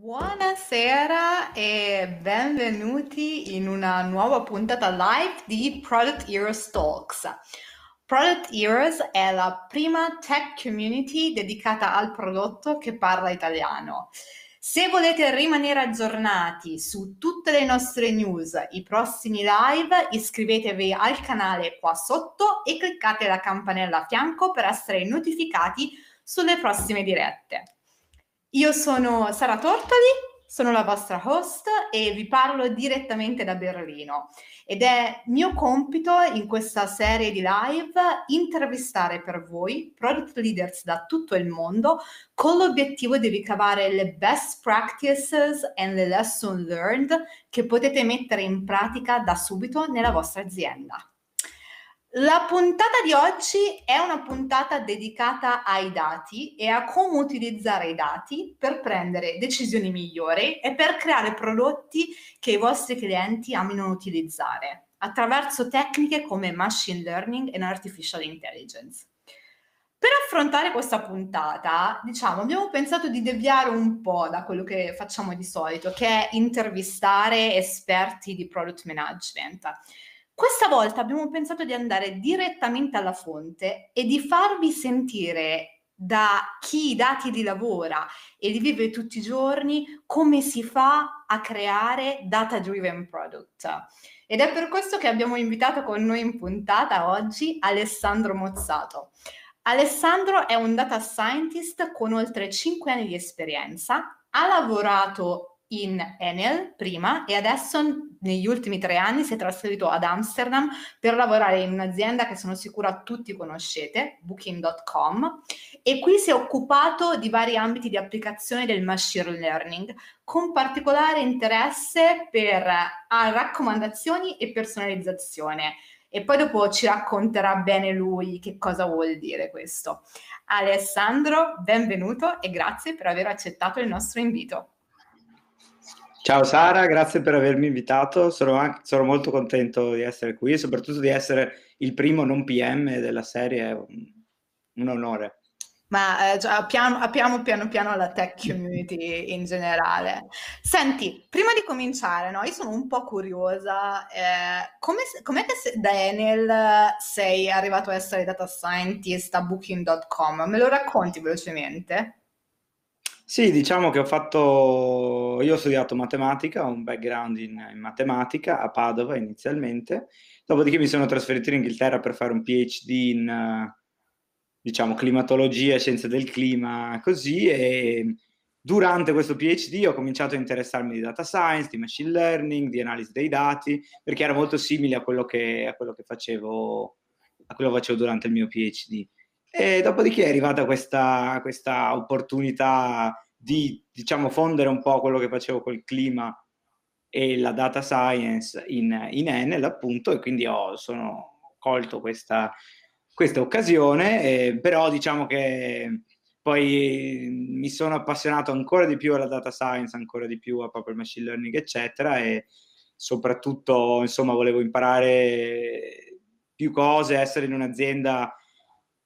Buonasera e benvenuti in una nuova puntata live di Product Heroes Talks. Product Heroes è la prima tech community dedicata al prodotto che parla italiano. Se volete rimanere aggiornati su tutte le nostre news, i prossimi live, iscrivetevi al canale qua sotto e cliccate la campanella a fianco per essere notificati sulle prossime dirette. Io sono Sara Tortoli, sono la vostra host e vi parlo direttamente da Berlino ed è mio compito in questa serie di live intervistare per voi product leaders da tutto il mondo con l'obiettivo di ricavare le best practices e le lesson learned che potete mettere in pratica da subito nella vostra azienda. La puntata di oggi è una puntata dedicata ai dati e a come utilizzare i dati per prendere decisioni migliori e per creare prodotti che i vostri clienti amino utilizzare attraverso tecniche come machine learning e artificial intelligence. Per affrontare questa puntata, diciamo, abbiamo pensato di deviare un po' da quello che facciamo di solito, che è intervistare esperti di product management questa volta abbiamo pensato di andare direttamente alla fonte e di farvi sentire da chi i dati li lavora e li vive tutti i giorni come si fa a creare data driven product. Ed è per questo che abbiamo invitato con noi in puntata oggi Alessandro Mozzato. Alessandro è un data scientist con oltre 5 anni di esperienza, ha lavorato in Enel prima e adesso negli ultimi tre anni si è trasferito ad Amsterdam per lavorare in un'azienda che sono sicura tutti conoscete, booking.com, e qui si è occupato di vari ambiti di applicazione del machine learning, con particolare interesse per ah, raccomandazioni e personalizzazione. E poi dopo ci racconterà bene lui che cosa vuol dire questo. Alessandro, benvenuto e grazie per aver accettato il nostro invito. Ciao Sara, grazie per avermi invitato, sono, anche, sono, molto contento di essere qui e soprattutto di essere il primo non PM della serie, è un, un onore. Ma eh, apriamo, apriamo piano piano la tech community in generale. Senti, prima di cominciare, no, io sono un po' curiosa, eh, come, com'è che se, da Enel sei arrivato a essere data scientist a booking.com? Me lo racconti velocemente? Sì, diciamo che ho fatto, io ho studiato matematica, ho un background in, in matematica a Padova inizialmente, dopodiché mi sono trasferito in Inghilterra per fare un PhD in, diciamo, climatologia, scienze del clima, così, e durante questo PhD ho cominciato a interessarmi di data science, di machine learning, di analisi dei dati, perché era molto simile a quello che, a quello che facevo, a quello che facevo durante il mio PhD. E dopodiché è arrivata questa, questa opportunità di, diciamo, fondere un po' quello che facevo col clima e la data science in, in Enel, appunto, e quindi ho sono colto questa, questa occasione, eh, però diciamo che poi mi sono appassionato ancora di più alla data science, ancora di più a proprio il machine learning, eccetera, e soprattutto, insomma, volevo imparare più cose, essere in un'azienda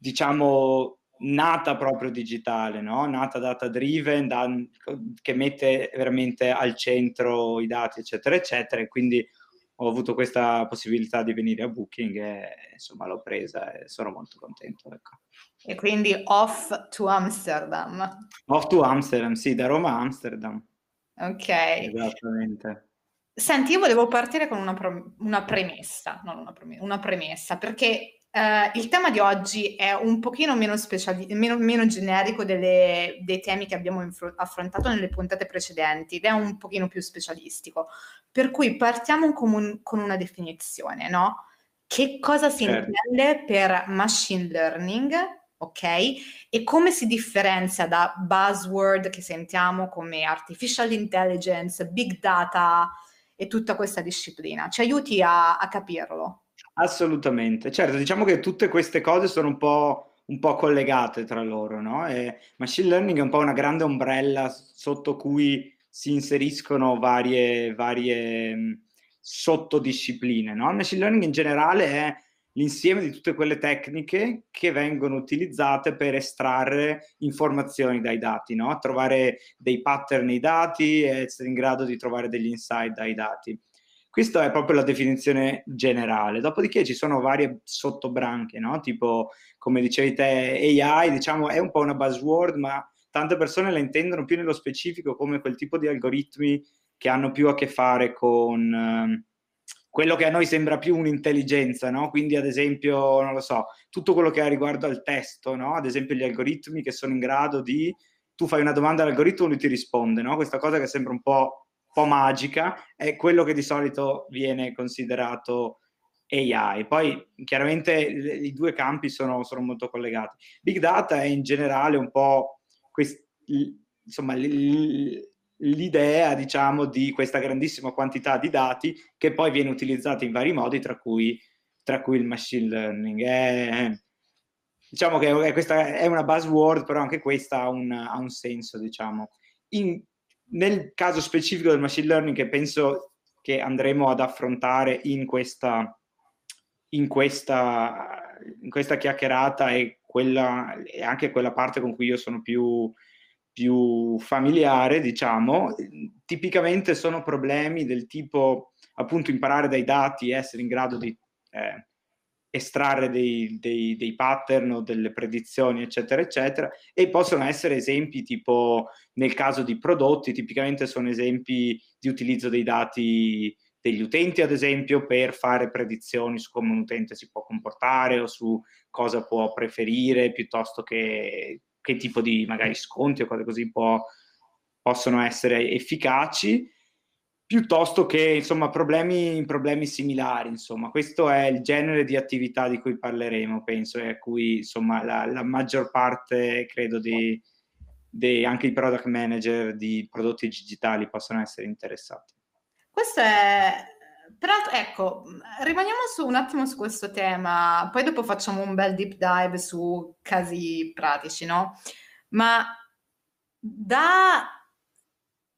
diciamo, nata proprio digitale, no? nata data driven, da, che mette veramente al centro i dati, eccetera, eccetera. E quindi ho avuto questa possibilità di venire a Booking e insomma l'ho presa e sono molto contento. Ecco. E quindi off to Amsterdam. Off to Amsterdam, sì, da Roma a Amsterdam. Ok. Esattamente. Senti, io volevo partire con una, pro- una premessa, non una, promessa, una premessa, perché Uh, il tema di oggi è un pochino meno, speciali- meno, meno generico delle, dei temi che abbiamo infro- affrontato nelle puntate precedenti ed è un pochino più specialistico. Per cui partiamo con, un, con una definizione, no? Che cosa si certo. intende per machine learning, ok? E come si differenzia da buzzword che sentiamo come artificial intelligence, big data e tutta questa disciplina? Ci aiuti a, a capirlo? Assolutamente. Certo, diciamo che tutte queste cose sono un po', un po' collegate tra loro, no? E machine learning è un po' una grande ombrella sotto cui si inseriscono varie, varie sottodiscipline, no? Machine learning in generale è l'insieme di tutte quelle tecniche che vengono utilizzate per estrarre informazioni dai dati, no? trovare dei pattern nei dati essere in grado di trovare degli insight dai dati. Questa è proprio la definizione generale. Dopodiché ci sono varie sottobranche, no? tipo come dicevi te, AI, diciamo, è un po' una buzzword, ma tante persone la intendono più nello specifico come quel tipo di algoritmi che hanno più a che fare con eh, quello che a noi sembra più un'intelligenza, no? Quindi, ad esempio, non lo so, tutto quello che ha riguardo al testo, no? Ad esempio, gli algoritmi che sono in grado di tu fai una domanda all'algoritmo e lui ti risponde, no? Questa cosa che sembra un po', po' magica è quello che di solito viene considerato AI. Poi chiaramente i due campi sono, sono molto collegati. Big data è in generale un po' quest, insomma, l'idea, diciamo, di questa grandissima quantità di dati che poi viene utilizzata in vari modi, tra cui, tra cui il machine learning. È, diciamo che è, questa è una buzzword, però anche questa ha un, ha un senso, diciamo. In, nel caso specifico del machine learning, che penso che andremo ad affrontare in questa, in questa, in questa chiacchierata e quella, è anche quella parte con cui io sono più, più familiare, diciamo, tipicamente sono problemi del tipo appunto imparare dai dati, essere in grado di eh, estrarre dei, dei, dei, pattern o delle predizioni, eccetera, eccetera, e possono essere esempi tipo nel caso di prodotti, tipicamente sono esempi di utilizzo dei dati degli utenti, ad esempio, per fare predizioni su come un utente si può comportare o su cosa può preferire, piuttosto che che tipo di magari sconti o cose così può, possono essere efficaci, piuttosto che insomma problemi, problemi similari. Insomma, questo è il genere di attività di cui parleremo, penso, e a cui insomma la, la maggior parte, credo, di, di anche i product manager di prodotti digitali possono essere interessati. Questo è, però ecco, rimaniamo su un attimo su questo tema, poi dopo facciamo un bel deep dive su casi pratici, no? Ma da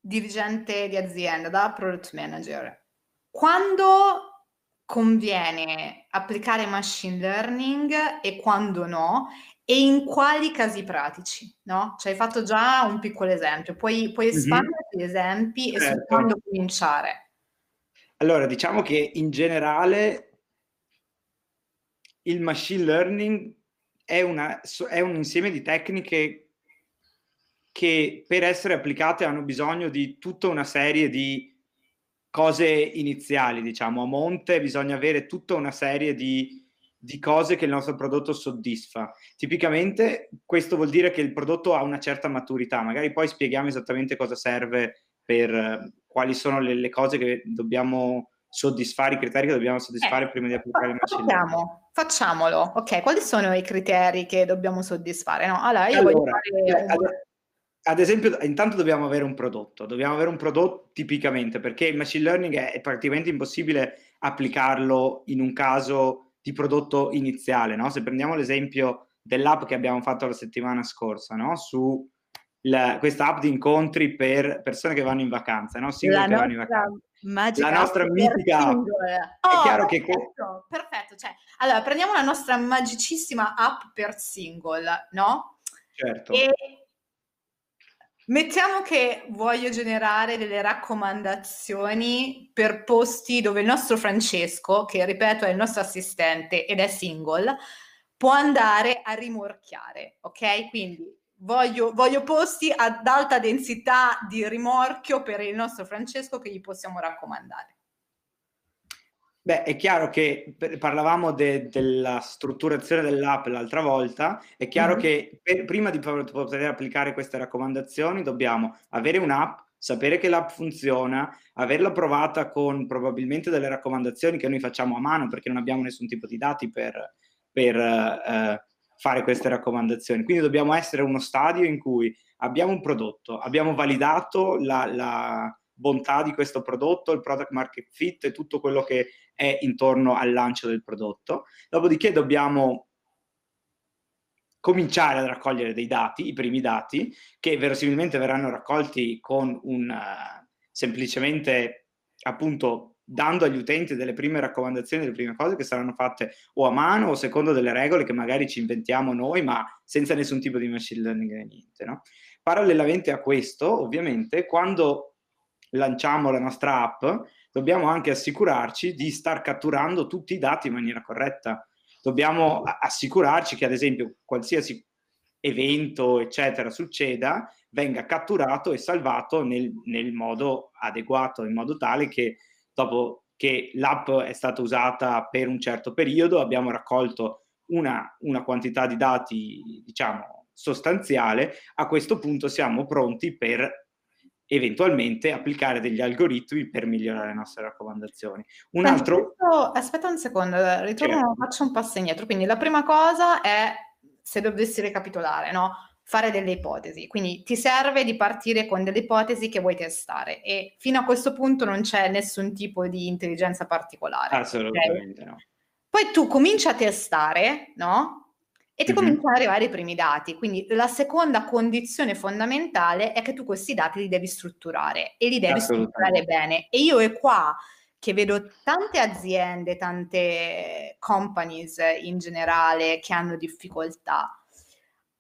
dirigente di azienda, da product manager, quando conviene applicare machine learning e quando no? E in quali casi pratici, no? Cioè hai fatto già un piccolo esempio, puoi, puoi mhm. espandere mm-hmm. gli esempi certo. e su certo. quando cominciare. Allora, diciamo che in generale il machine learning è, una, è un insieme di tecniche che per essere applicate hanno bisogno di tutta una serie di cose iniziali, diciamo, a monte bisogna avere tutta una serie di, di, cose che il nostro prodotto soddisfa. Tipicamente questo vuol dire che il prodotto ha una certa maturità, magari poi spieghiamo esattamente cosa serve per quali sono le, le, cose che dobbiamo soddisfare, i criteri che dobbiamo soddisfare eh, prima di applicare il machine learning. Facciamolo, ok, quali sono i criteri che dobbiamo soddisfare? No, allora, io allora, voglio fare... ad, ad, esempio, intanto dobbiamo avere un prodotto, dobbiamo avere un prodotto tipicamente, perché il machine learning è, è praticamente impossibile applicarlo in un caso di prodotto iniziale, no? Se prendiamo l'esempio dell'app che abbiamo fatto la settimana scorsa, no? Su la, questa app di incontri per persone che vanno in vacanza, no? Single che vanno in vacanza. La nostra mitica app. Oh, è chiaro perfetto, che... perfetto. Cioè, allora, prendiamo la nostra magicissima app per single, no? Certo. E mettiamo che voglio generare delle raccomandazioni per posti dove il nostro Francesco, che ripeto è il nostro assistente ed è single, può andare a rimorchiare, ok? Quindi Voglio, voglio, posti ad alta densità di rimorchio per il nostro Francesco che gli possiamo raccomandare. Beh, è chiaro che parlavamo de, della strutturazione dell'app l'altra volta, è chiaro mm-hmm. che per, prima di poter applicare queste raccomandazioni dobbiamo avere un'app, sapere che l'app funziona, averla provata con probabilmente delle raccomandazioni che noi facciamo a mano perché non abbiamo nessun tipo di dati per, per eh, fare queste raccomandazioni. Quindi dobbiamo essere uno stadio in cui abbiamo un prodotto, abbiamo validato la, la bontà di questo prodotto, il product market fit e tutto quello che è intorno al lancio del prodotto. Dopodiché dobbiamo cominciare a raccogliere dei dati, i primi dati, che verosimilmente verranno raccolti con un uh, semplicemente appunto dando agli utenti delle prime raccomandazioni, delle prime cose che saranno fatte o a mano o secondo delle regole che magari ci inventiamo noi, ma senza nessun tipo di machine learning e niente. No? Parallelamente a questo, ovviamente, quando lanciamo la nostra app, dobbiamo anche assicurarci di star catturando tutti i dati in maniera corretta. Dobbiamo assicurarci che, ad esempio, qualsiasi evento, eccetera, succeda, venga catturato e salvato nel, nel modo adeguato, in modo tale che dopo che l'app è stata usata per un certo periodo, abbiamo raccolto una, una quantità di dati, diciamo, sostanziale, a questo punto siamo pronti per eventualmente applicare degli algoritmi per migliorare le nostre raccomandazioni. Un altro... Aspetta un secondo, ritorno, faccio un passo indietro. Quindi la prima cosa è, se dovessi ricapitolare, no? fare delle ipotesi. Quindi ti serve di partire con delle ipotesi che vuoi testare e fino a questo punto non c'è nessun tipo di intelligenza particolare. Assolutamente okay? no. Poi tu cominci a testare, no? E ti mm-hmm. cominciano ad arrivare i primi dati. Quindi la seconda condizione fondamentale è che tu questi dati li devi strutturare e li devi strutturare bene. E io è qua che vedo tante aziende, tante companies in generale che hanno difficoltà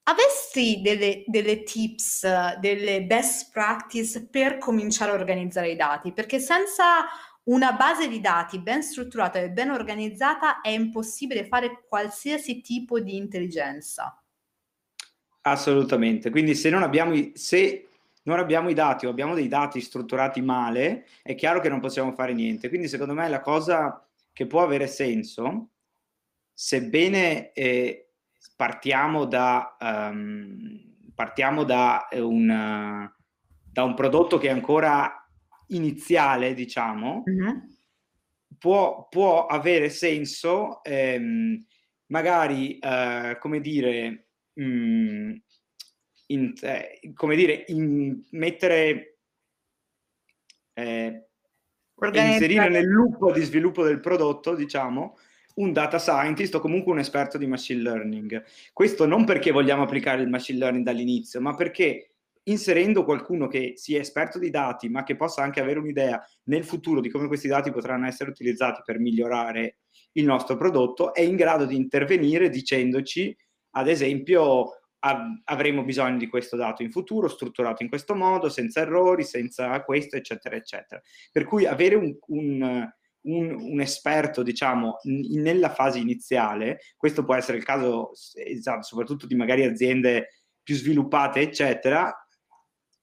Avresti delle, delle, tips, delle best practice per cominciare a organizzare i dati? Perché senza una base di dati ben strutturata e ben organizzata è impossibile fare qualsiasi tipo di intelligenza. Assolutamente. Quindi se non abbiamo, i, se non abbiamo i dati o abbiamo dei dati strutturati male, è chiaro che non possiamo fare niente. Quindi secondo me la cosa che può avere senso, sebbene... Eh, partiamo da, um, partiamo da un, da un, prodotto che ancora iniziale, diciamo, mm-hmm. può, può, avere senso ehm, magari, uh, come dire, mh, mm, in, eh, come dire, in, mettere... Eh, inserire nel loop di sviluppo del prodotto, diciamo, un data scientist o comunque un esperto di machine learning. Questo non perché vogliamo applicare il machine learning dall'inizio, ma perché inserendo qualcuno che sia esperto di dati, ma che possa anche avere un'idea nel futuro di come questi dati potranno essere utilizzati per migliorare il nostro prodotto, è in grado di intervenire dicendoci, ad esempio, avremo bisogno di questo dato in futuro, strutturato in questo modo, senza errori, senza questo, eccetera, eccetera. Per cui avere un, un un, un, esperto, diciamo, n- nella fase iniziale, questo può essere il caso, esatto, soprattutto di magari aziende più sviluppate, eccetera,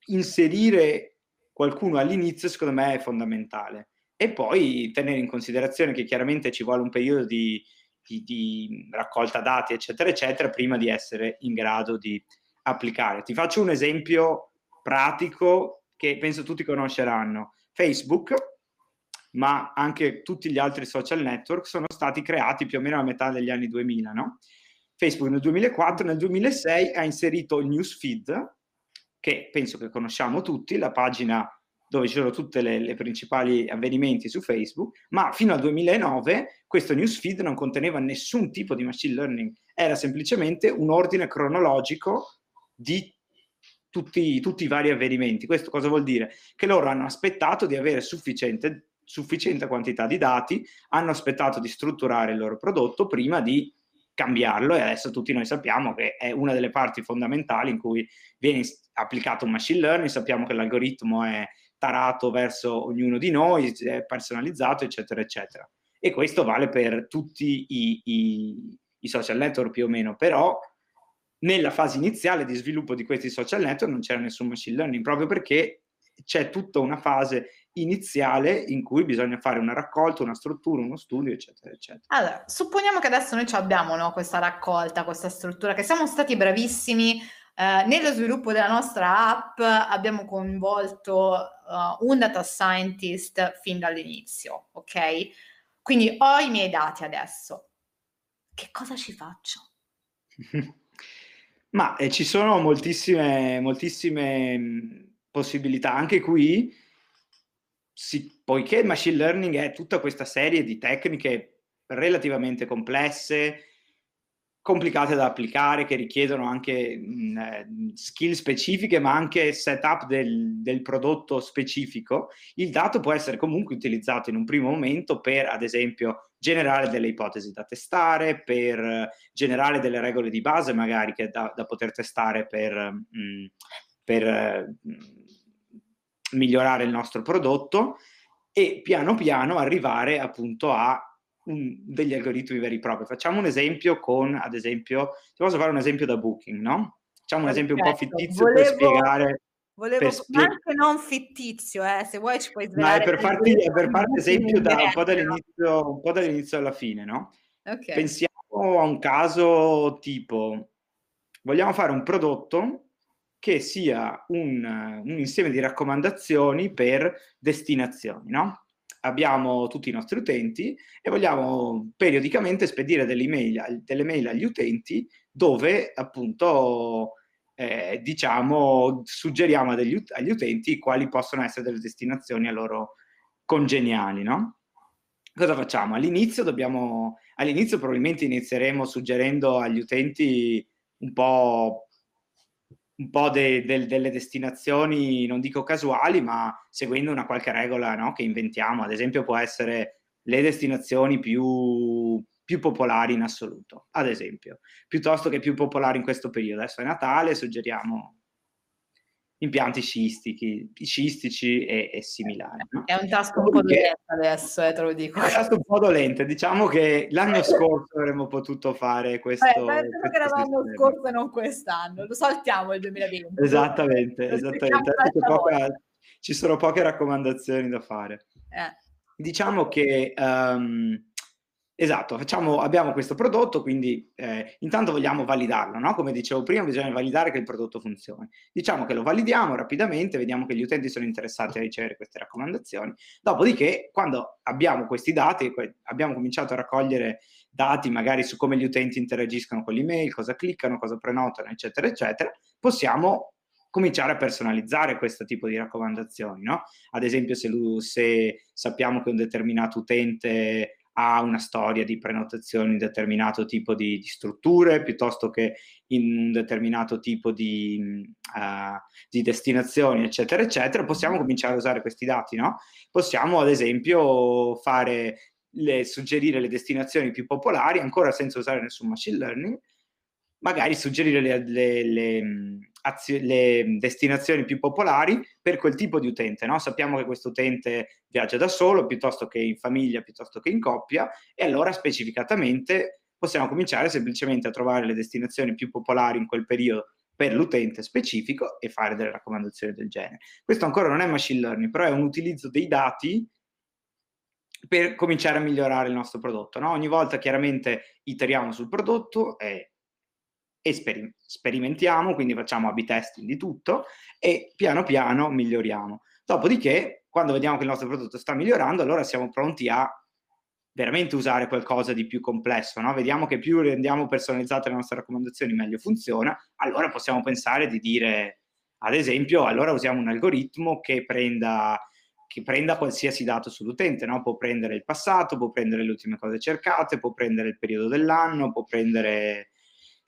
inserire qualcuno all'inizio secondo me è fondamentale. E poi tenere in considerazione che chiaramente ci vuole un periodo di, di, di raccolta dati, eccetera, eccetera, prima di essere in grado di applicare. Ti faccio un esempio pratico che penso tutti conosceranno. Facebook ma anche tutti gli altri social network sono stati creati più o meno a metà degli anni 2000, no? Facebook nel 2004, nel 2006 ha inserito il newsfeed, che penso che conosciamo tutti, la pagina dove ci sono tutti i principali avvenimenti su Facebook, ma fino al 2009 questo newsfeed non conteneva nessun tipo di machine learning, era semplicemente un ordine cronologico di tutti, tutti i vari avvenimenti. Questo cosa vuol dire? Che loro hanno aspettato di avere sufficiente sufficiente quantità di dati, hanno aspettato di strutturare il loro prodotto prima di cambiarlo e adesso tutti noi sappiamo che è una delle parti fondamentali in cui viene applicato un machine learning, sappiamo che l'algoritmo è tarato verso ognuno di noi, è personalizzato, eccetera, eccetera. E questo vale per tutti i, i, i social network più o meno, però nella fase iniziale di sviluppo di questi social network non c'era nessun machine learning, proprio perché c'è tutta una fase iniziale in cui bisogna fare una raccolta, una struttura, uno studio, eccetera, eccetera. Allora, supponiamo che adesso noi abbiamo no, questa raccolta, questa struttura, che siamo stati bravissimi eh, nello sviluppo della nostra app, abbiamo coinvolto uh, un data scientist fin dall'inizio, ok? Quindi ho i miei dati adesso. Che cosa ci faccio? Ma eh, ci sono moltissime, moltissime possibilità. Anche qui, si, poiché il machine learning è tutta questa serie di tecniche relativamente complesse, complicate da applicare, che richiedono anche mh, eh, skill specifiche, ma anche setup del, del, prodotto specifico, il dato può essere comunque utilizzato in un primo momento per, ad esempio, generare delle ipotesi da testare, per generare delle regole di base magari da, da poter testare per, mh, per mh, migliorare il nostro prodotto e piano piano arrivare appunto a un, degli algoritmi veri e propri. Facciamo un esempio con, ad esempio, ti posso fare un esempio da Booking, no? Facciamo un esempio un po' fittizio volevo, per spiegare... Volevo per spieg- anche non fittizio, eh, se vuoi ci puoi svelare. Ma è per farti, è per farti esempio da, un, po dall'inizio, un po' dall'inizio alla fine, no? Okay. Pensiamo a un caso tipo, vogliamo fare un prodotto che sia un, un insieme di raccomandazioni per destinazioni, no? abbiamo tutti i nostri utenti e vogliamo periodicamente spedire delle email, delle mail agli utenti dove appunto eh, diciamo suggeriamo degli, agli utenti quali possono essere delle destinazioni a loro congeniali, no? Cosa facciamo? All'inizio dobbiamo, all'inizio probabilmente inizieremo suggerendo agli utenti un po' un po' de, de, delle destinazioni, non dico casuali, ma seguendo una qualche regola no, che inventiamo. Ad esempio può essere le destinazioni più, più popolari in assoluto, ad esempio, piuttosto che più popolari in questo periodo. Adesso è Natale, suggeriamo impianti scistici, scistici e, e similari. No? È un tasto un po' dolente adesso, eh, te lo dico. È un tasto un po' dolente, diciamo che l'anno scorso avremmo potuto fare questo. Eh, questo che era l'anno scorso e non quest'anno, lo saltiamo il 2020. Esattamente, esattamente. Poca, ci sono poche raccomandazioni da fare. Eh. Diciamo che... Um, Esatto, facciamo, abbiamo questo prodotto, quindi eh, intanto vogliamo validarlo, no? Come dicevo prima, bisogna validare che il prodotto funzioni. Diciamo che lo validiamo rapidamente, vediamo che gli utenti sono interessati a ricevere queste raccomandazioni. Dopodiché, quando abbiamo questi dati, abbiamo cominciato a raccogliere dati magari su come gli utenti interagiscono con l'email, cosa cliccano, cosa prenotano, eccetera, eccetera, possiamo cominciare a personalizzare questo tipo di raccomandazioni, no? Ad esempio, se, se sappiamo che un determinato utente ha una storia di prenotazione in determinato tipo di, di strutture piuttosto che in un determinato tipo di, uh, di, destinazioni, eccetera, eccetera, possiamo cominciare a usare questi dati, no? Possiamo ad esempio fare le, suggerire le destinazioni più popolari, ancora senza usare nessun machine learning, magari suggerire le, le, le, azio- le, destinazioni più popolari per quel tipo di utente. No? Sappiamo che questo utente viaggia da solo, piuttosto che in famiglia, piuttosto che in coppia, e allora specificatamente possiamo cominciare semplicemente a trovare le destinazioni più popolari in quel periodo per l'utente specifico e fare delle raccomandazioni del genere. Questo ancora non è machine learning, però è un utilizzo dei dati per cominciare a migliorare il nostro prodotto. No? Ogni volta chiaramente iteriamo sul prodotto e Esperim- sperimentiamo, quindi facciamo A-B testing di tutto e piano piano miglioriamo. Dopodiché, quando vediamo che il nostro prodotto sta migliorando, allora siamo pronti a veramente usare qualcosa di più complesso, no? Vediamo che più rendiamo personalizzate le nostre raccomandazioni, meglio funziona, allora possiamo pensare di dire, ad esempio, allora usiamo un algoritmo che prenda, che prenda qualsiasi dato sull'utente, no? Può prendere il passato, può prendere le ultime cose cercate, può prendere il periodo dell'anno, può prendere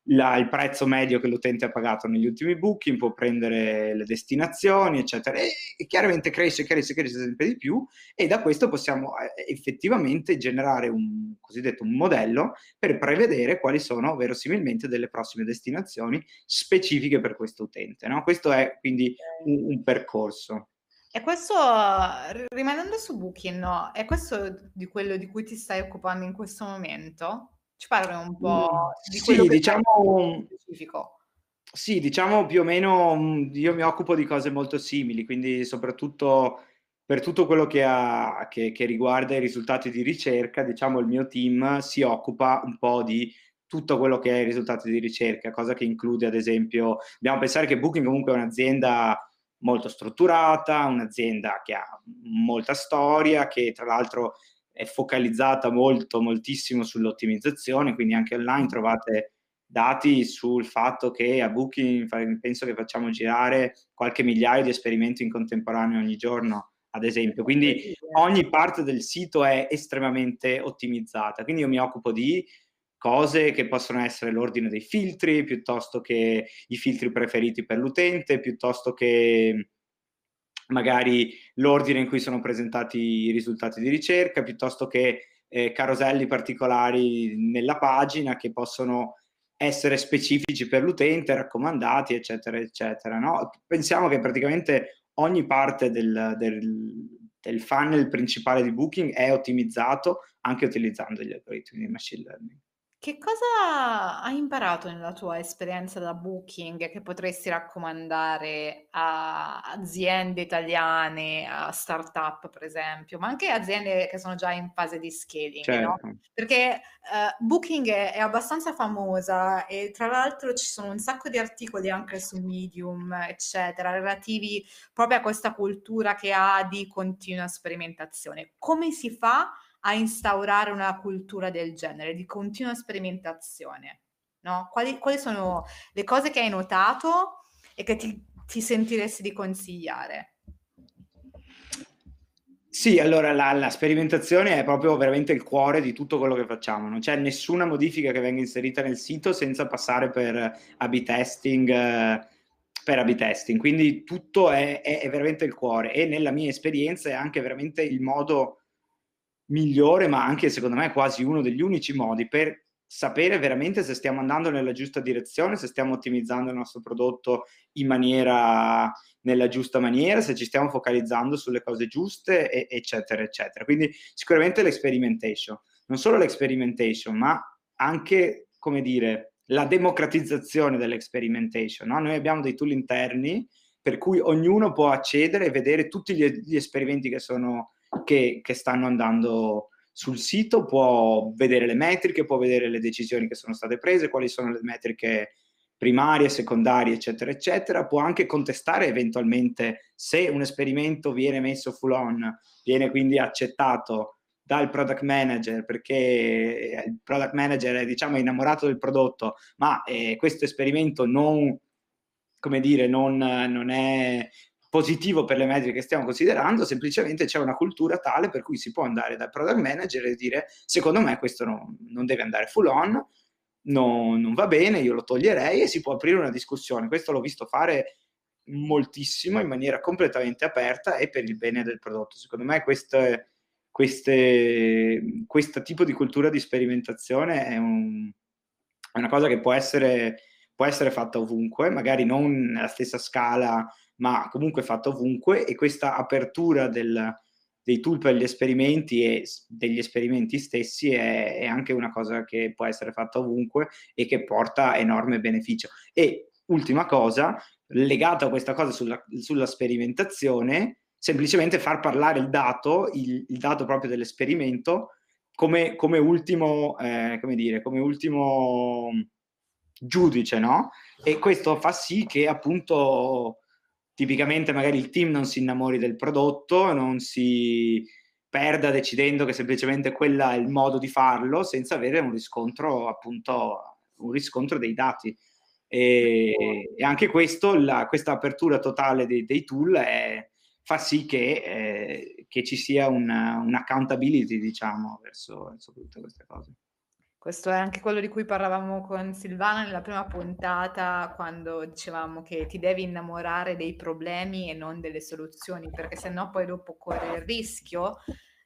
la, il prezzo medio che l'utente ha pagato negli ultimi booking, può prendere le destinazioni, eccetera, e, e chiaramente cresce, cresce, cresce sempre di più e da questo possiamo eh, effettivamente generare un cosiddetto un modello per prevedere quali sono verosimilmente delle prossime destinazioni specifiche per questo utente. No? Questo è quindi un, un percorso. E questo, rimanendo su Booking, no? È questo di quello di cui ti stai occupando in questo momento? Ci parli un po' mm, di quello sì, che diciamo, specifico. Sì, diciamo più o meno io mi occupo di cose molto simili, quindi soprattutto per tutto quello che, ha, che, che riguarda i risultati di ricerca, diciamo il mio team si occupa un po' di tutto quello che è i risultati di ricerca, cosa che include ad esempio, dobbiamo pensare che Booking comunque è un'azienda molto strutturata, un'azienda che ha molta storia, che tra l'altro è focalizzata molto, moltissimo sull'ottimizzazione, quindi anche online trovate dati sul fatto che a Booking penso che facciamo girare qualche migliaio di esperimenti in contemporanea ogni giorno, ad esempio. Quindi ogni parte del sito è estremamente ottimizzata. Quindi io mi occupo di cose che possono essere l'ordine dei filtri, piuttosto che i filtri preferiti per l'utente, piuttosto che magari l'ordine in cui sono presentati i risultati di ricerca, piuttosto che eh, caroselli particolari nella pagina che possono essere specifici per l'utente, raccomandati, eccetera, eccetera. No? Pensiamo che praticamente ogni parte del, del, del funnel principale di Booking è ottimizzato anche utilizzando gli algoritmi di machine learning. Che cosa hai imparato nella tua esperienza da Booking che potresti raccomandare a aziende italiane, a startup per esempio, ma anche aziende che sono già in fase di scaling, no? Certo. Perché eh, Booking è, è abbastanza famosa e tra l'altro ci sono un sacco di articoli anche su Medium, eccetera, relativi proprio a questa cultura che ha di continua sperimentazione. Come si fa a instaurare una cultura del genere, di continua sperimentazione? No? Quali, quali sono le cose che hai notato e che ti, ti sentiresti di consigliare? Sì, allora la, la, sperimentazione è proprio veramente il cuore di tutto quello che facciamo, non c'è nessuna modifica che venga inserita nel sito senza passare per A-B testing, eh, per A-B testing, quindi tutto è, è, è, veramente il cuore e nella mia esperienza è anche veramente il modo migliore, ma anche secondo me quasi uno degli unici modi per sapere veramente se stiamo andando nella giusta direzione, se stiamo ottimizzando il nostro prodotto in maniera, nella giusta maniera, se ci stiamo focalizzando sulle cose giuste, e, eccetera, eccetera. Quindi sicuramente l'experimentation, non solo l'experimentation, ma anche, come dire, la democratizzazione dell'experimentation. No? Noi abbiamo dei tool interni per cui ognuno può accedere e vedere tutti gli, gli esperimenti che sono che, che stanno andando sul sito, può vedere le metriche, può vedere le decisioni che sono state prese, quali sono le metriche primarie, secondarie, eccetera, eccetera. Può anche contestare eventualmente se un esperimento viene messo full on, viene quindi accettato dal product manager perché il product manager è diciamo innamorato del prodotto, ma eh, questo esperimento non, come dire, non, non è positivo per le metriche che stiamo considerando, semplicemente c'è una cultura tale per cui si può andare dal product manager e dire secondo me questo no, non deve andare full on, no, non va bene, io lo toglierei e si può aprire una discussione. Questo l'ho visto fare moltissimo in maniera completamente aperta e per il bene del prodotto. Secondo me queste, queste, questo tipo di cultura di sperimentazione è, un, è una cosa che può essere, può essere fatta ovunque, magari non nella stessa scala ma comunque fatto ovunque e questa apertura del, dei tool per gli esperimenti e degli esperimenti stessi è, è, anche una cosa che può essere fatta ovunque e che porta enorme beneficio. E ultima cosa, legata a questa cosa sulla, sulla sperimentazione, semplicemente far parlare il dato, il, il dato proprio dell'esperimento, come, come ultimo, eh, come dire, come ultimo giudice, no? E questo fa sì che appunto tipicamente magari il team non si innamori del prodotto, non si perda decidendo che semplicemente quello è il modo di farlo senza avere un riscontro, appunto, un riscontro dei dati. E, e anche questo, la, questa apertura totale dei, dei tool è, fa sì che, eh, che ci sia una, un accountability, diciamo, verso, verso tutte queste cose. Questo è anche quello di cui parlavamo con Silvana nella prima puntata, quando dicevamo che ti devi innamorare dei problemi e non delle soluzioni, perché sennò poi dopo corre il rischio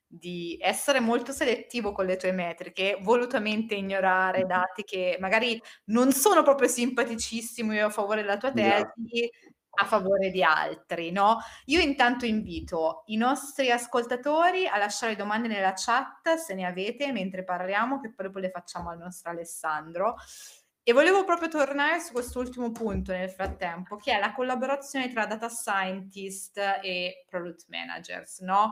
di essere molto selettivo con le tue metriche, volutamente ignorare dati che magari non sono proprio simpaticissimi a favore della tua esatto. tesi, a favore di altri, no? Io intanto invito i nostri ascoltatori a lasciare domande nella chat se ne avete mentre parliamo, che poi le facciamo al nostro Alessandro. E volevo proprio tornare su quest'ultimo punto nel frattempo, che è la collaborazione tra data scientist e product managers, no?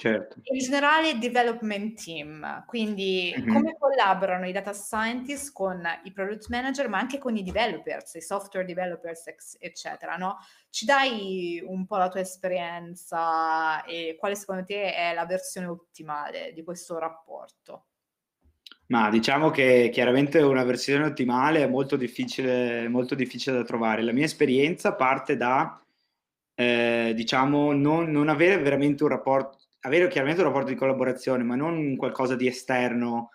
Certo. In generale development team, quindi mm-hmm. come collaborano i data scientists con i product manager, ma anche con i developers, i software developers, eccetera, no? Ci dai un po' la tua esperienza e quale secondo te è la versione ottimale di questo rapporto? Ma diciamo che chiaramente una versione ottimale è molto difficile, molto difficile da trovare. La mia esperienza parte da, eh, diciamo, non, non avere veramente un rapporto avere chiaramente un rapporto di collaborazione, ma non qualcosa di esterno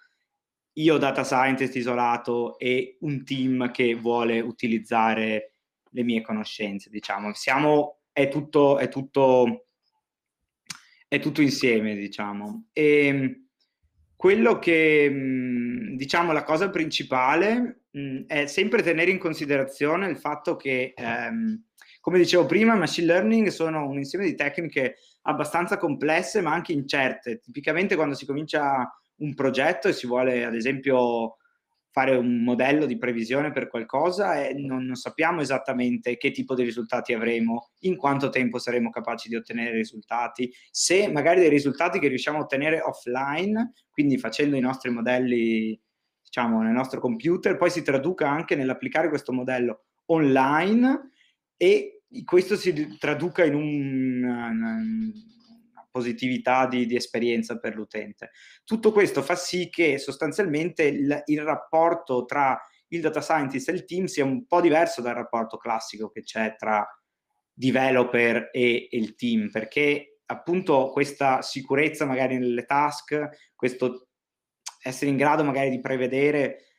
io data scientist isolato e un team che vuole utilizzare le mie conoscenze, diciamo. Siamo, è tutto, è tutto, è tutto insieme, diciamo. E quello che, diciamo, la cosa principale è sempre tenere in considerazione il fatto che, ehm, come dicevo prima, machine learning sono un insieme di tecniche abbastanza complesse ma anche incerte. Tipicamente quando si comincia un progetto e si vuole, ad esempio, fare un modello di previsione per qualcosa e non, non, sappiamo esattamente che tipo di risultati avremo, in quanto tempo saremo capaci di ottenere risultati, se magari dei risultati che riusciamo a ottenere offline, quindi facendo i nostri modelli, diciamo, nel nostro computer, poi si traduca anche nell'applicare questo modello online e questo si traduca in un, positività di, di, esperienza per l'utente. Tutto questo fa sì che sostanzialmente il, il, rapporto tra il data scientist e il team sia un po' diverso dal rapporto classico che c'è tra developer e, e il team, perché appunto questa sicurezza magari nelle task, questo essere in grado magari di prevedere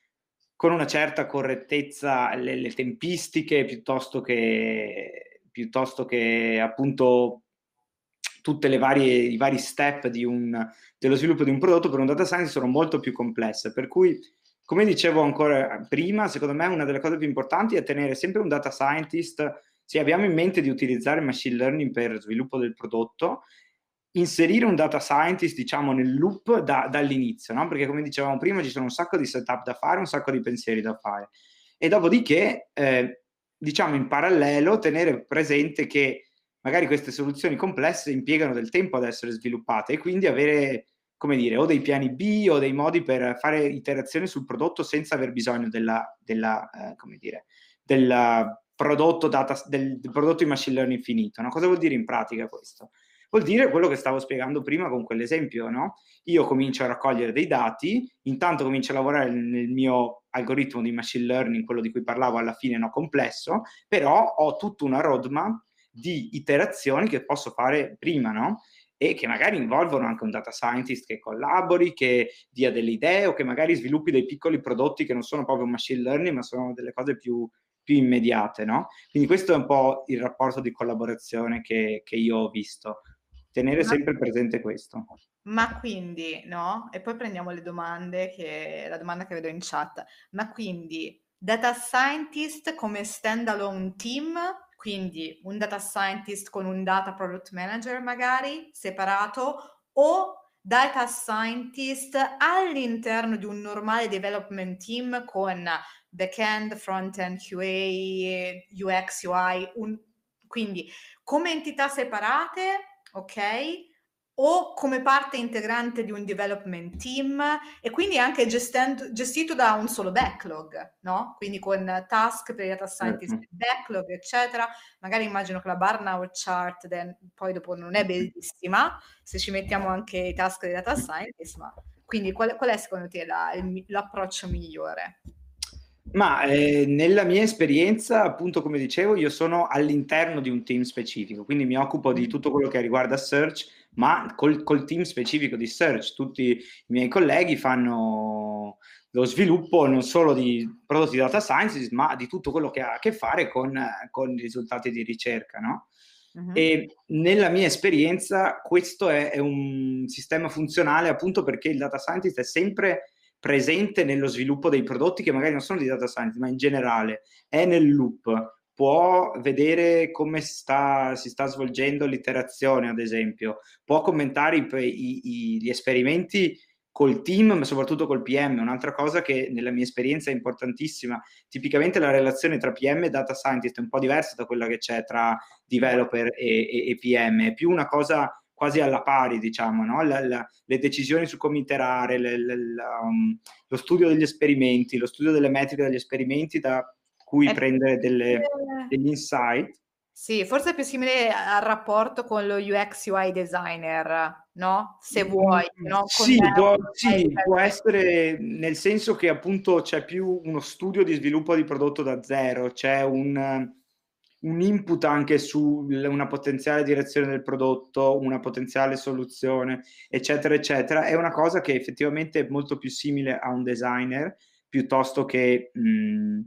con una certa correttezza le, le tempistiche piuttosto che, piuttosto che appunto varie, i vari step un, dello sviluppo di un prodotto per un data science sono molto più complesse. Per cui, come dicevo ancora prima, secondo me una delle cose più importanti è tenere sempre un data scientist, se abbiamo in mente di utilizzare machine learning per sviluppo del prodotto, inserire un data scientist, diciamo, nel loop da, dall'inizio, no? Perché come dicevamo prima ci sono un sacco di setup da fare, un sacco di pensieri da fare. E dopodiché, eh, diciamo, in parallelo, tenere presente che magari queste soluzioni complesse impiegano del tempo ad essere sviluppate e quindi avere, come dire, o dei piani B o dei modi per fare iterazioni sul prodotto senza aver bisogno della, della eh, come dire, del prodotto, data, del, del prodotto in machine learning finito. No? Cosa vuol dire in pratica questo? Vuol dire quello che stavo spiegando prima con quell'esempio, no? Io comincio a raccogliere dei dati, intanto comincio a lavorare nel mio algoritmo di machine learning, quello di cui parlavo alla fine, no complesso, però ho tutta una roadmap di iterazioni che posso fare prima, no? E che magari involvono anche un data scientist che collabori, che dia delle idee o che magari sviluppi dei piccoli prodotti che non sono proprio machine learning, ma sono delle cose più, più immediate, no? Quindi questo è un po' il rapporto di collaborazione che, che io ho visto. Tenere ma, sempre presente questo. Ma quindi, no? E poi prendiamo le domande, che, la domanda che vedo in chat. Ma quindi, data scientist come standalone team quindi un data scientist con un data product manager magari separato o data scientist all'interno di un normale development team con backend, front-end, QA, UX, UI, un, quindi come entità separate, ok? o come parte integrante di un development team e quindi anche gestendo, gestito da un solo backlog, no? Quindi con task per i data scientist, certo. backlog, eccetera. Magari immagino che la burnout chart then, poi dopo non è bellissima se ci mettiamo anche i task dei data scientist, ma quindi qual, qual è secondo te la, il, l'approccio migliore? Ma eh, nella mia esperienza, appunto, come dicevo, io sono all'interno di un team specifico, quindi mi occupo di tutto quello che riguarda search, ma col, col team specifico di search. Tutti i miei colleghi fanno lo sviluppo non solo di prodotti di data science, ma di tutto quello che ha a che fare con, con i risultati di ricerca, no? Uh-huh. E nella mia esperienza questo è, è un sistema funzionale appunto perché il data scientist è sempre presente nello sviluppo dei prodotti che magari non sono di data science, ma in generale è nel loop, può vedere come sta, si sta svolgendo l'iterazione, ad esempio, può commentare i, i, gli esperimenti col team, ma soprattutto col PM. Un'altra cosa che nella mia esperienza è importantissima, tipicamente la relazione tra PM e data scientist è un po' diversa da quella che c'è tra developer e, e, e PM, è più una cosa quasi alla pari, diciamo, no? la, la, le decisioni su come iterare, le, le, la, um, lo studio degli esperimenti, lo studio delle metriche degli esperimenti da cui è prendere delle, degli insight. Sì, forse è più simile al rapporto con lo UX UI designer, no? Se mm, vuoi, no? sì, può, sì può essere nel senso che appunto c'è più uno studio di sviluppo di prodotto da zero, c'è un un input anche su una potenziale direzione del prodotto, una potenziale soluzione, eccetera, eccetera, è una cosa che effettivamente è molto più simile a un designer piuttosto che, mh,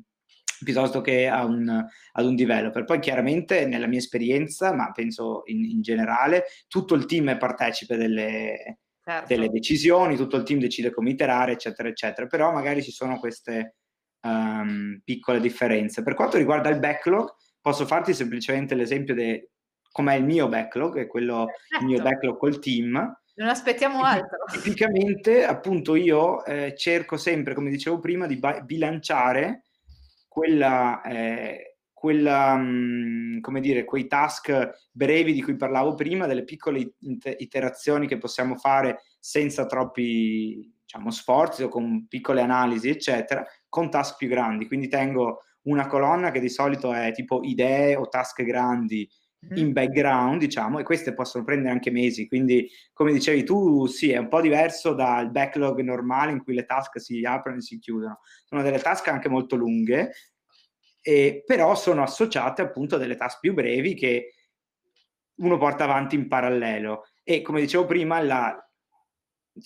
piuttosto che a un, ad un developer. Poi chiaramente nella mia esperienza, ma penso in, in generale, tutto il team è partecipe delle, certo. delle decisioni, tutto il team decide come iterare, eccetera, eccetera, però magari ci sono queste um, piccole differenze. Per quanto riguarda il backlog, posso farti semplicemente l'esempio di com'è il mio backlog, è quello, certo. il mio certo. backlog col team. Non aspettiamo altro. Tipicamente, appunto, io eh, cerco sempre, come dicevo prima, di ba- bilanciare quella, eh, quella mh, mm, come dire, quei task brevi di cui parlavo prima, delle piccole iterazioni che possiamo fare senza troppi diciamo, sforzi o con piccole analisi, eccetera, con task più grandi. Quindi tengo una colonna che di solito è tipo idee o task grandi mm-hmm. in background, diciamo, e queste possono prendere anche mesi. Quindi, come dicevi tu, sì, è un po' diverso dal backlog normale in cui le task si aprono e si chiudono. Sono delle task anche molto lunghe, e, però sono associate appunto a delle task più brevi che uno porta avanti in parallelo. E come dicevo prima, la,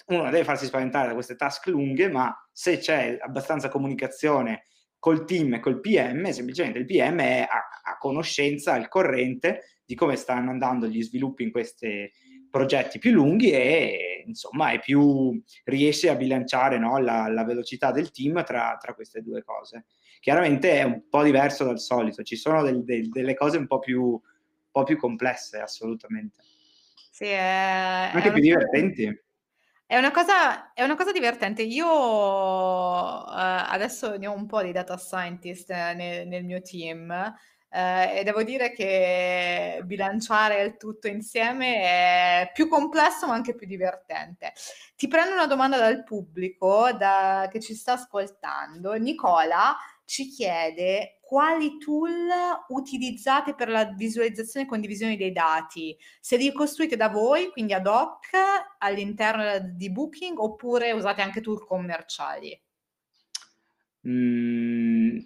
uno deve farsi spaventare da queste task lunghe, ma se c'è abbastanza comunicazione col team e col PM, semplicemente il PM è a, a conoscenza, al corrente di come stanno andando gli sviluppi in questi progetti più lunghi e insomma è più, riesce a bilanciare no, la, la, velocità del team tra, tra, queste due cose. Chiaramente è un po' diverso dal solito, ci sono del, del, delle cose un po' più, un po' più complesse assolutamente. Sì, è, anche è più divertenti. È una cosa, è una cosa divertente. Io uh, adesso ne ho un po' di data scientist nel, nel mio team uh, e devo dire che bilanciare il tutto insieme è più complesso ma anche più divertente. Ti prendo una domanda dal pubblico da, che ci sta ascoltando. Nicola ci chiede quali tool utilizzate per la visualizzazione e condivisione dei dati, se li costruite da voi, quindi ad hoc all'interno di Booking, oppure usate anche tool commerciali? Mm,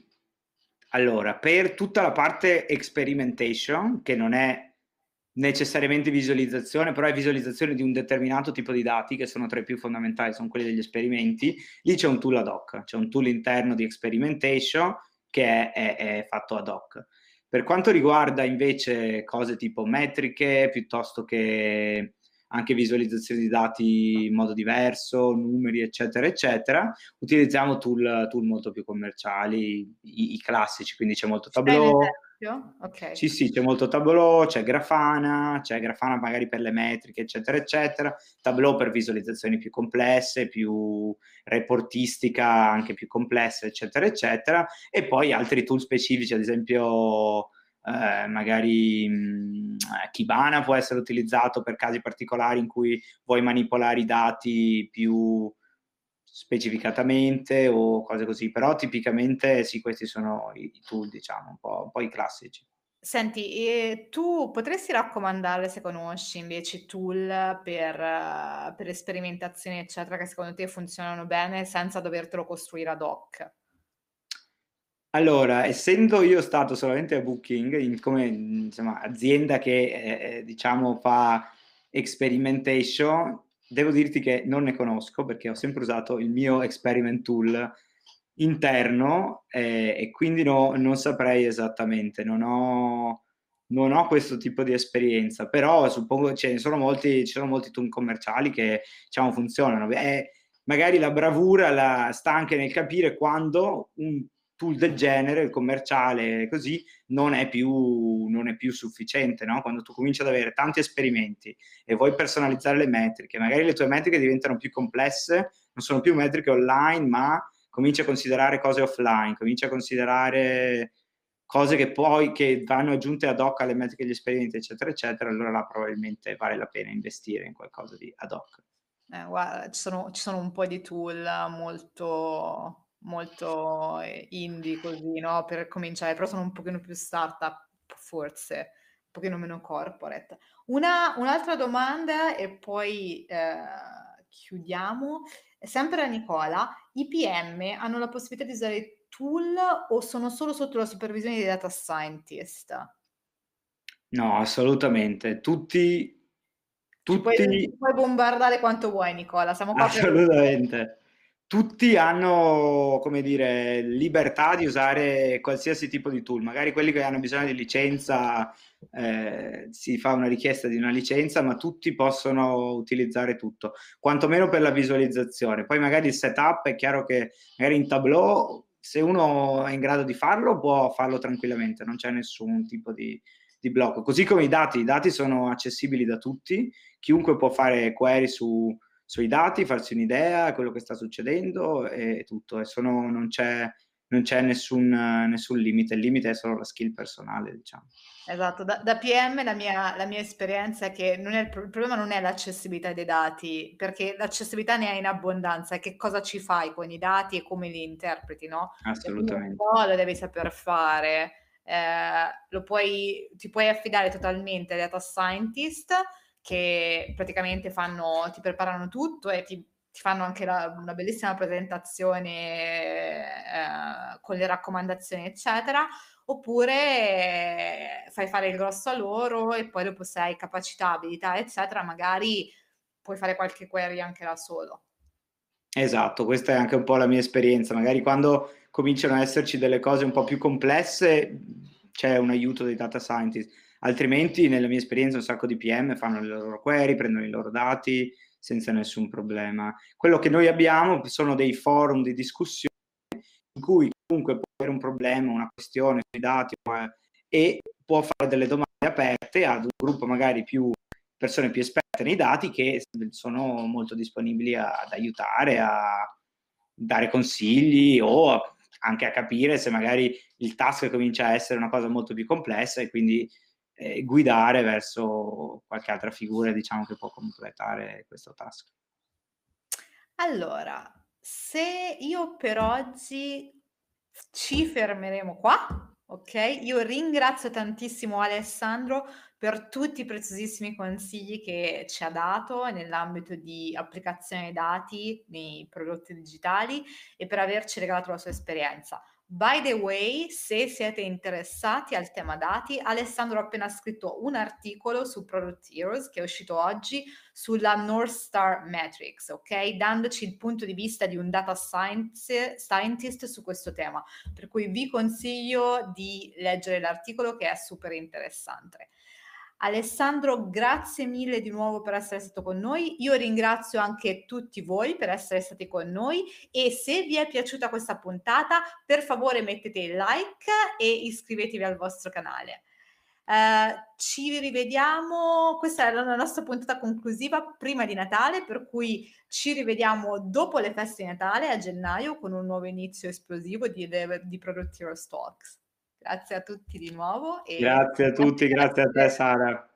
allora, per tutta la parte experimentation, che non è necessariamente visualizzazione, però è visualizzazione di un determinato tipo di dati che sono tra i più fondamentali, sono quelli degli esperimenti, lì c'è un tool ad hoc, c'è un tool interno di experimentation che è, è, è fatto ad hoc. Per quanto riguarda invece cose tipo metriche, piuttosto che anche visualizzazione di dati in modo diverso, numeri, eccetera, eccetera, utilizziamo tool, tool molto più commerciali, i, i, classici, quindi c'è molto Tableau. Okay. Sì, sì, c'è molto Tableau, c'è Grafana, c'è Grafana magari per le metriche, eccetera, eccetera, Tableau per visualizzazioni più complesse, più reportistica, anche più complessa, eccetera, eccetera, e poi altri tool specifici, ad esempio eh, magari mh, eh, Kibana può essere utilizzato per casi particolari in cui vuoi manipolare i dati più specificatamente o cose così, però tipicamente sì, questi sono i, i tool, diciamo, un po', un po', i classici. Senti, tu potresti raccomandare, se conosci invece tool per, per sperimentazioni, eccetera, che secondo te funzionano bene senza dovertelo costruire ad hoc? Allora, essendo io stato solamente a Booking, in, come insomma, azienda che eh, eh, diciamo fa experimentation, devo dirti che non ne conosco perché ho sempre usato il mio experiment tool interno eh, e quindi no, non saprei esattamente, non ho, non ho, questo tipo di esperienza, però suppongo ce ne sono molti, ci sono molti tool commerciali che diciamo funzionano. Eh, magari la bravura la, sta anche nel capire quando un tool del genere, il commerciale, così, non è più, non è più sufficiente, no? Quando tu cominci ad avere tanti esperimenti e vuoi personalizzare le metriche, magari le tue metriche diventano più complesse, non sono più metriche online, ma cominci a considerare cose offline, cominci a considerare cose che poi che vanno aggiunte ad hoc alle metriche degli esperimenti, eccetera, eccetera, allora là probabilmente vale la pena investire in qualcosa di ad hoc. Eh, guarda, ci sono, ci sono un po' di tool molto molto eh, indie così, no? Per cominciare, però sono un pochino più startup, forse, un pochino meno corporate. Una, un'altra domanda e poi eh, chiudiamo. Sempre a Nicola, i PM hanno la possibilità di usare tool o sono solo sotto la supervisione dei data scientist? No, assolutamente. Tutti puoi tutti ci puoi bombardare quanto vuoi Nicola, siamo qua per Assolutamente. Tutti hanno, come dire, libertà di usare qualsiasi tipo di tool. Magari quelli che hanno bisogno di licenza, eh, si fa una richiesta di una licenza, ma tutti possono utilizzare tutto, quantomeno per la visualizzazione. Poi magari il setup è chiaro che magari in Tableau, se uno è in grado di farlo, può farlo tranquillamente, non c'è nessun tipo di, di blocco. Così come i dati, i dati sono accessibili da tutti, chiunque può fare query su, sui dati, farsi un'idea, quello che sta succedendo e tutto. E sono, non c'è, non c'è nessun, nessun, limite, il limite è solo la skill personale, diciamo. Esatto, da, da PM la mia, la mia, esperienza è che non è il, problema non è l'accessibilità dei dati, perché l'accessibilità ne è in abbondanza, è che cosa ci fai con i dati e come li interpreti, no? Assolutamente. Un po' lo devi saper fare eh, lo puoi, ti puoi affidare totalmente ai data scientist che praticamente fanno, ti preparano tutto e ti, ti fanno anche la, una bellissima presentazione eh, con le raccomandazioni, eccetera, oppure fai fare il grosso a loro e poi dopo se hai capacità, abilità, eccetera, magari puoi fare qualche query anche da solo. Esatto, questa è anche un po' la mia esperienza, magari quando cominciano ad esserci delle cose un po' più complesse, c'è un aiuto dei data scientist. Altrimenti, nella mia esperienza, un sacco di PM fanno le loro query, prendono i loro dati senza nessun problema. Quello che noi abbiamo sono dei forum di discussione in cui chiunque può avere un problema, una questione sui dati e può fare delle domande aperte ad un gruppo magari più persone più esperte nei dati che sono molto disponibili ad aiutare, a dare consigli o a anche a capire se magari il task comincia a essere una cosa molto più complessa e quindi eh, guidare verso qualche altra figura diciamo che può completare questo task. Allora, se io per oggi ci fermeremo qua, ok? Io ringrazio tantissimo Alessandro per tutti i preziosissimi consigli che ci ha dato nell'ambito di applicazione dati nei prodotti digitali e per averci regalato la sua esperienza. By the way, se siete interessati al tema dati, Alessandro ha appena scritto un articolo su Product Heroes che è uscito oggi sulla North Star Metrics, ok? Dandoci il punto di vista di un data science, scientist su questo tema. Per cui vi consiglio di leggere l'articolo che è super interessante. Alessandro, grazie mille di nuovo per essere stato con noi. Io ringrazio anche tutti voi per essere stati con noi e se vi è piaciuta questa puntata, per favore mettete like e iscrivetevi al vostro canale. Uh, ci rivediamo, questa è la nostra puntata conclusiva prima di Natale, per cui ci rivediamo dopo le feste di Natale a gennaio con un nuovo inizio esplosivo di, di Product Talks. Grazie a tutti di nuovo. grazie a tutti, grazie a te Sara.